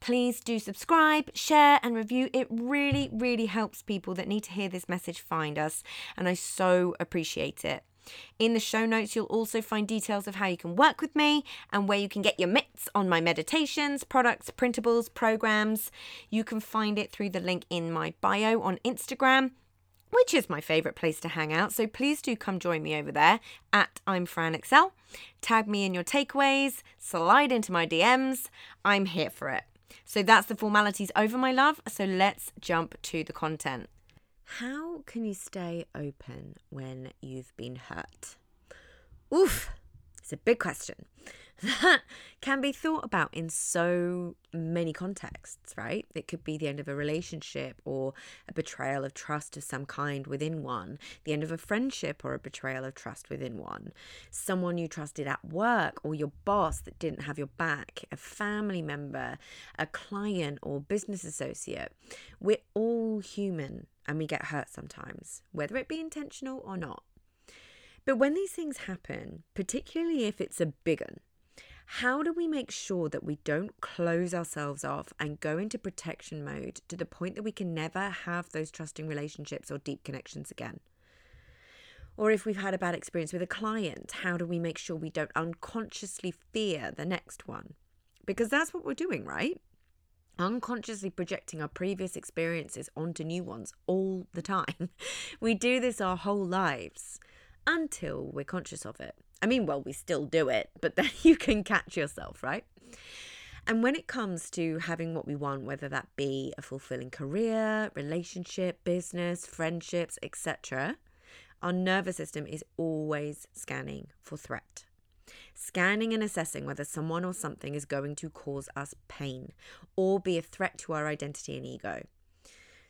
Please do subscribe, share, and review. It really, really helps people that need to hear this message find us, and I so appreciate it. In the show notes, you'll also find details of how you can work with me and where you can get your mitts on my meditations, products, printables, programs. You can find it through the link in my bio on Instagram which is my favourite place to hang out. So please do come join me over there at I'm Fran Excell. Tag me in your takeaways, slide into my DMs. I'm here for it. So that's the formalities over, my love. So let's jump to the content. How can you stay open when you've been hurt? Oof, it's a big question that can be thought about in so many contexts, right? It could be the end of a relationship or a betrayal of trust of some kind within one, the end of a friendship or a betrayal of trust within one, someone you trusted at work or your boss that didn't have your back, a family member, a client or business associate. We're all human and we get hurt sometimes, whether it be intentional or not. But when these things happen, particularly if it's a big one, how do we make sure that we don't close ourselves off and go into protection mode to the point that we can never have those trusting relationships or deep connections again? Or if we've had a bad experience with a client, how do we make sure we don't unconsciously fear the next one? Because that's what we're doing, right? Unconsciously projecting our previous experiences onto new ones all the time. We do this our whole lives until we're conscious of it. I mean, well, we still do it, but then you can catch yourself, right? And when it comes to having what we want, whether that be a fulfilling career, relationship, business, friendships, etc., our nervous system is always scanning for threat. Scanning and assessing whether someone or something is going to cause us pain or be a threat to our identity and ego.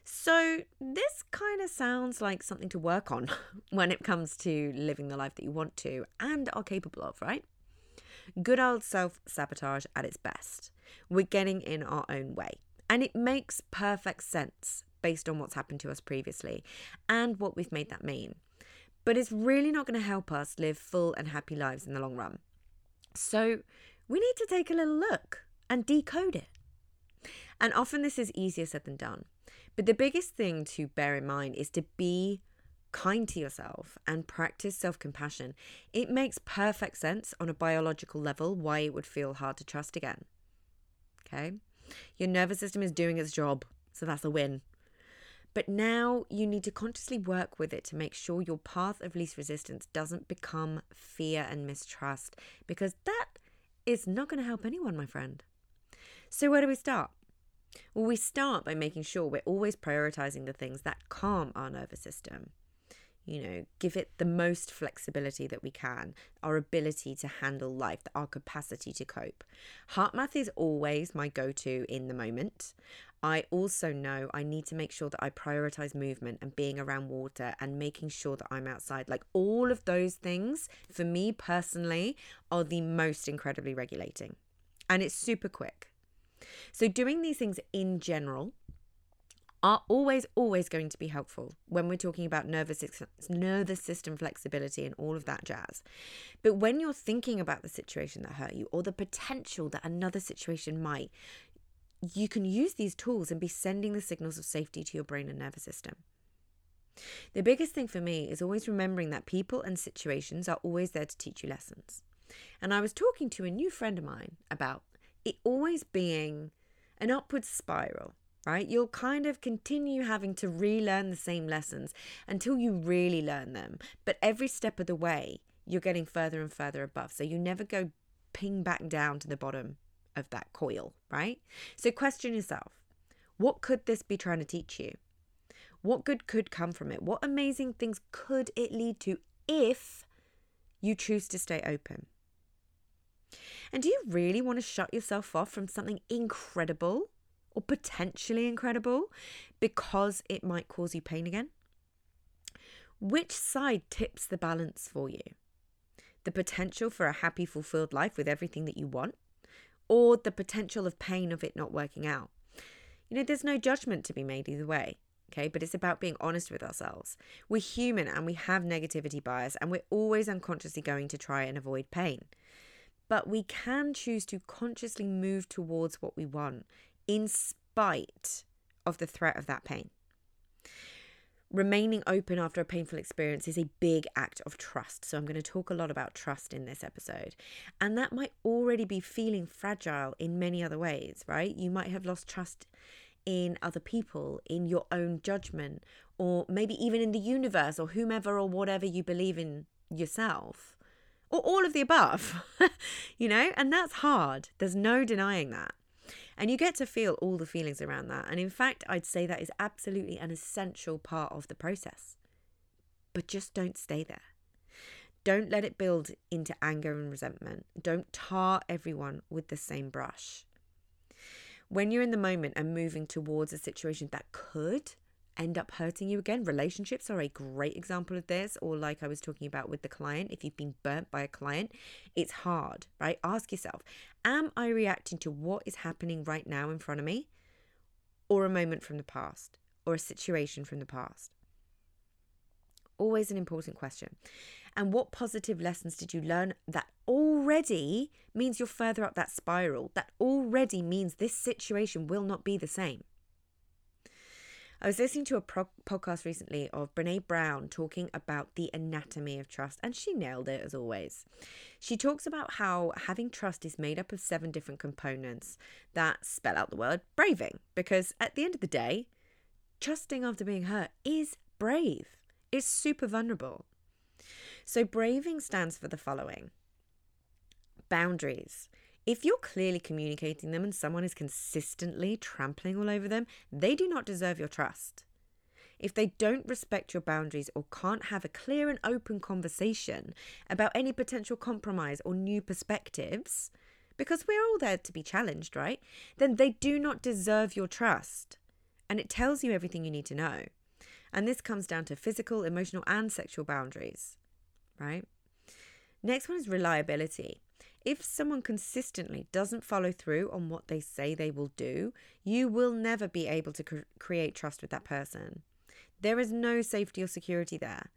So, this kind of sounds like something to work on when it comes to living the life that you want to and are capable of, right? Good old self sabotage at its best. We're getting in our own way. And it makes perfect sense based on what's happened to us previously and what we've made that mean. But it's really not going to help us live full and happy lives in the long run. So, we need to take a little look and decode it. And often this is easier said than done. But the biggest thing to bear in mind is to be kind to yourself and practice self compassion. It makes perfect sense on a biological level why it would feel hard to trust again. Okay? Your nervous system is doing its job, so that's a win. But now you need to consciously work with it to make sure your path of least resistance doesn't become fear and mistrust, because that is not going to help anyone, my friend. So, where do we start? Well, we start by making sure we're always prioritizing the things that calm our nervous system. You know, give it the most flexibility that we can, our ability to handle life, our capacity to cope. HeartMath is always my go to in the moment. I also know I need to make sure that I prioritize movement and being around water and making sure that I'm outside. Like all of those things, for me personally, are the most incredibly regulating. And it's super quick. So, doing these things in general are always, always going to be helpful when we're talking about nervous, nervous system flexibility and all of that jazz. But when you're thinking about the situation that hurt you or the potential that another situation might, you can use these tools and be sending the signals of safety to your brain and nervous system. The biggest thing for me is always remembering that people and situations are always there to teach you lessons. And I was talking to a new friend of mine about it always being an upward spiral, right? You'll kind of continue having to relearn the same lessons until you really learn them. But every step of the way, you're getting further and further above. So you never go ping back down to the bottom of that coil, right? So question yourself what could this be trying to teach you? What good could come from it? What amazing things could it lead to if you choose to stay open? And do you really want to shut yourself off from something incredible or potentially incredible because it might cause you pain again? Which side tips the balance for you? The potential for a happy, fulfilled life with everything that you want, or the potential of pain of it not working out? You know, there's no judgment to be made either way. Okay, but it's about being honest with ourselves. We're human and we have negativity bias, and we're always unconsciously going to try and avoid pain. But we can choose to consciously move towards what we want in spite of the threat of that pain. Remaining open after a painful experience is a big act of trust. So, I'm going to talk a lot about trust in this episode. And that might already be feeling fragile in many other ways, right? You might have lost trust in other people, in your own judgment, or maybe even in the universe or whomever or whatever you believe in yourself, or all of the above, you know? And that's hard. There's no denying that. And you get to feel all the feelings around that. And in fact, I'd say that is absolutely an essential part of the process. But just don't stay there. Don't let it build into anger and resentment. Don't tar everyone with the same brush when you're in the moment and moving towards a situation that could end up hurting you again, relationships are a great example of this. Or, like I was talking about with the client, if you've been burnt by a client, it's hard, right? Ask yourself Am I reacting to what is happening right now in front of me, or a moment from the past, or a situation from the past? Always an important question. And what positive lessons did you learn that already means you're further up that spiral? That already means this situation will not be the same. I was listening to a pro- podcast recently of Brene Brown talking about the anatomy of trust, and she nailed it as always. She talks about how having trust is made up of seven different components that spell out the word braving, because at the end of the day, trusting after being hurt is brave, it's super vulnerable. So, braving stands for the following boundaries. If you're clearly communicating them and someone is consistently trampling all over them, they do not deserve your trust. If they don't respect your boundaries or can't have a clear and open conversation about any potential compromise or new perspectives, because we're all there to be challenged, right? Then they do not deserve your trust. And it tells you everything you need to know. And this comes down to physical, emotional, and sexual boundaries right? Next one is reliability. If someone consistently doesn't follow through on what they say they will do, you will never be able to cr- create trust with that person. There is no safety or security there.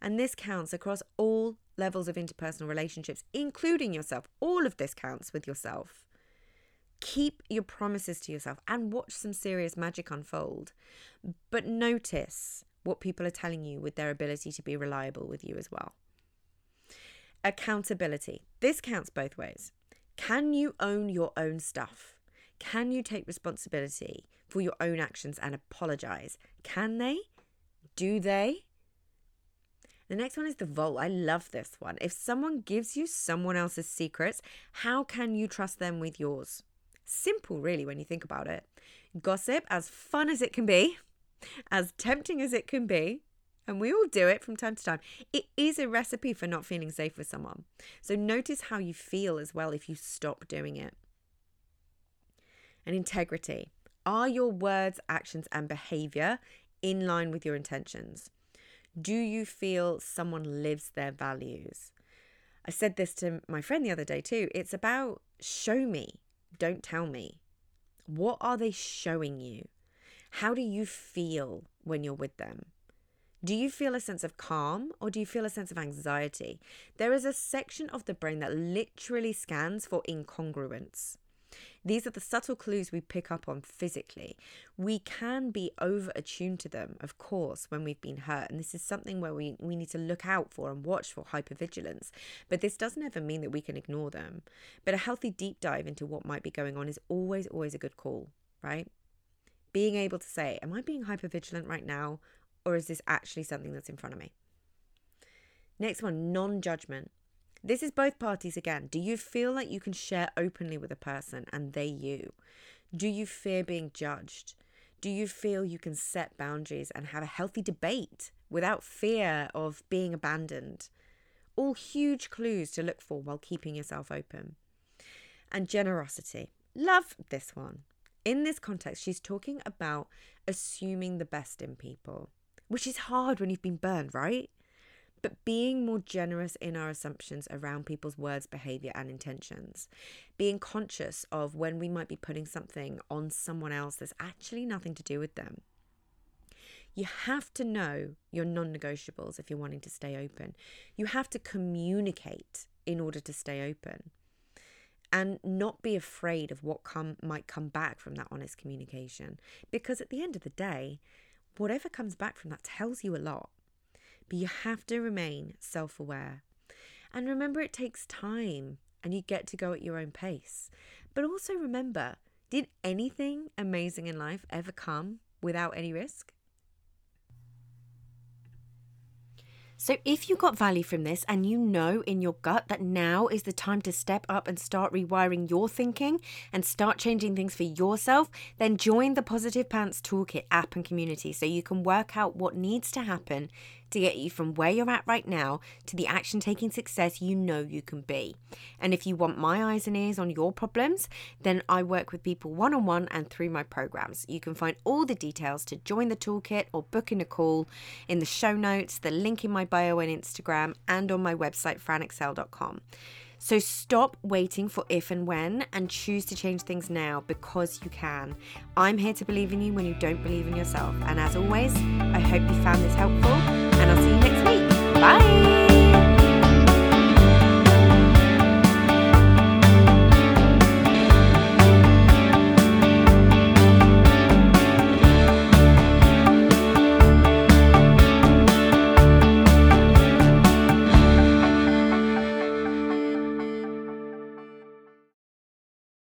And this counts across all levels of interpersonal relationships, including yourself. All of this counts with yourself. Keep your promises to yourself and watch some serious magic unfold. But notice what people are telling you with their ability to be reliable with you as well. Accountability. This counts both ways. Can you own your own stuff? Can you take responsibility for your own actions and apologize? Can they? Do they? The next one is the vault. I love this one. If someone gives you someone else's secrets, how can you trust them with yours? Simple, really, when you think about it. Gossip, as fun as it can be, as tempting as it can be, and we all do it from time to time. It is a recipe for not feeling safe with someone. So notice how you feel as well if you stop doing it. And integrity. Are your words, actions, and behavior in line with your intentions? Do you feel someone lives their values? I said this to my friend the other day too. It's about show me, don't tell me. What are they showing you? How do you feel when you're with them? Do you feel a sense of calm or do you feel a sense of anxiety? There is a section of the brain that literally scans for incongruence. These are the subtle clues we pick up on physically. We can be over attuned to them, of course, when we've been hurt. And this is something where we, we need to look out for and watch for hypervigilance. But this doesn't ever mean that we can ignore them. But a healthy deep dive into what might be going on is always, always a good call, right? Being able to say, Am I being hypervigilant right now? Or is this actually something that's in front of me? Next one, non judgment. This is both parties again. Do you feel like you can share openly with a person and they you? Do you fear being judged? Do you feel you can set boundaries and have a healthy debate without fear of being abandoned? All huge clues to look for while keeping yourself open. And generosity. Love this one. In this context, she's talking about assuming the best in people, which is hard when you've been burned, right? But being more generous in our assumptions around people's words, behavior, and intentions. Being conscious of when we might be putting something on someone else that's actually nothing to do with them. You have to know your non negotiables if you're wanting to stay open. You have to communicate in order to stay open and not be afraid of what come might come back from that honest communication because at the end of the day whatever comes back from that tells you a lot but you have to remain self-aware. And remember it takes time and you get to go at your own pace. But also remember did anything amazing in life ever come without any risk So, if you got value from this and you know in your gut that now is the time to step up and start rewiring your thinking and start changing things for yourself, then join the Positive Pants Toolkit app and community so you can work out what needs to happen to get you from where you're at right now to the action taking success you know you can be. And if you want my eyes and ears on your problems, then I work with people one on one and through my programs. You can find all the details to join the toolkit or book in a call in the show notes, the link in my bio and Instagram, and on my website, franexcell.com. So stop waiting for if and when and choose to change things now because you can. I'm here to believe in you when you don't believe in yourself. And as always, I hope you found this helpful